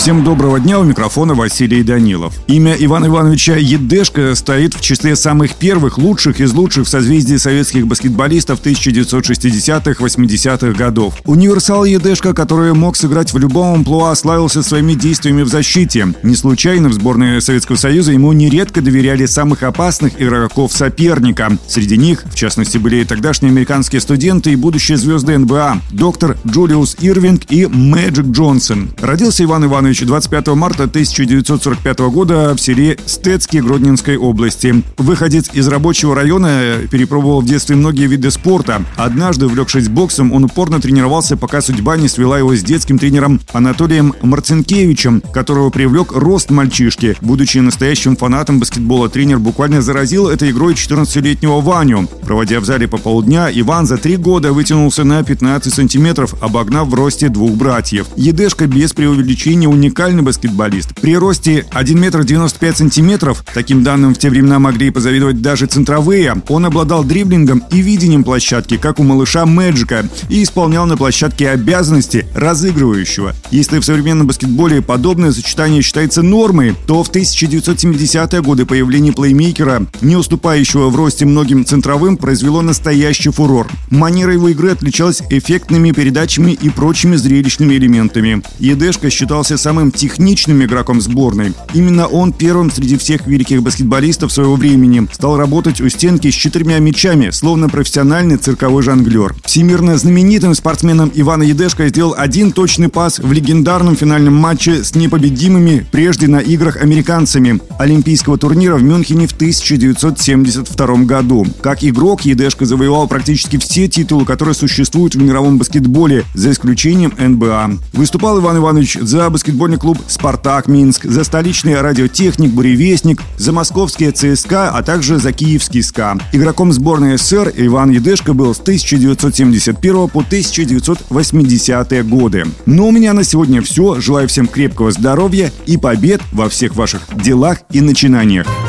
Всем доброго дня, у микрофона Василий Данилов. Имя Ивана Ивановича Едешко стоит в числе самых первых, лучших из лучших в созвездии советских баскетболистов 1960-80-х годов. Универсал Едешко, который мог сыграть в любом амплуа, славился своими действиями в защите. Не случайно в сборной Советского Союза ему нередко доверяли самых опасных игроков соперника. Среди них, в частности, были и тогдашние американские студенты и будущие звезды НБА, доктор Джулиус Ирвинг и Мэджик Джонсон. Родился Иван Иванович Иванович 25 марта 1945 года в селе Стецке Гродненской области. Выходец из рабочего района перепробовал в детстве многие виды спорта. Однажды, увлекшись боксом, он упорно тренировался, пока судьба не свела его с детским тренером Анатолием Марцинкевичем, которого привлек рост мальчишки. Будучи настоящим фанатом баскетбола, тренер буквально заразил этой игрой 14-летнего Ваню. Проводя в зале по полдня, Иван за три года вытянулся на 15 сантиметров, обогнав в росте двух братьев. Едешка без преувеличения уникальный баскетболист. При росте 1 метр 95 сантиметров, таким данным в те времена могли и позавидовать даже центровые, он обладал дриблингом и видением площадки, как у малыша Мэджика, и исполнял на площадке обязанности разыгрывающего. Если в современном баскетболе подобное сочетание считается нормой, то в 1970-е годы появление плеймейкера, не уступающего в росте многим центровым, произвело настоящий фурор. Манера его игры отличалась эффектными передачами и прочими зрелищными элементами. Едешка считался самым самым техничным игроком сборной. Именно он первым среди всех великих баскетболистов своего времени стал работать у стенки с четырьмя мячами, словно профессиональный цирковой жонглер. Всемирно знаменитым спортсменом Ивана Едешко сделал один точный пас в легендарном финальном матче с непобедимыми прежде на играх американцами Олимпийского турнира в Мюнхене в 1972 году. Как игрок Едешко завоевал практически все титулы, которые существуют в мировом баскетболе, за исключением НБА. Выступал Иван Иванович за баскетбол футбольный клуб «Спартак» Минск, за столичный радиотехник «Буревестник», за московские ЦСКА, а также за киевский СКА. Игроком сборной СССР Иван Едешко был с 1971 по 1980 годы. Но у меня на сегодня все. Желаю всем крепкого здоровья и побед во всех ваших делах и начинаниях.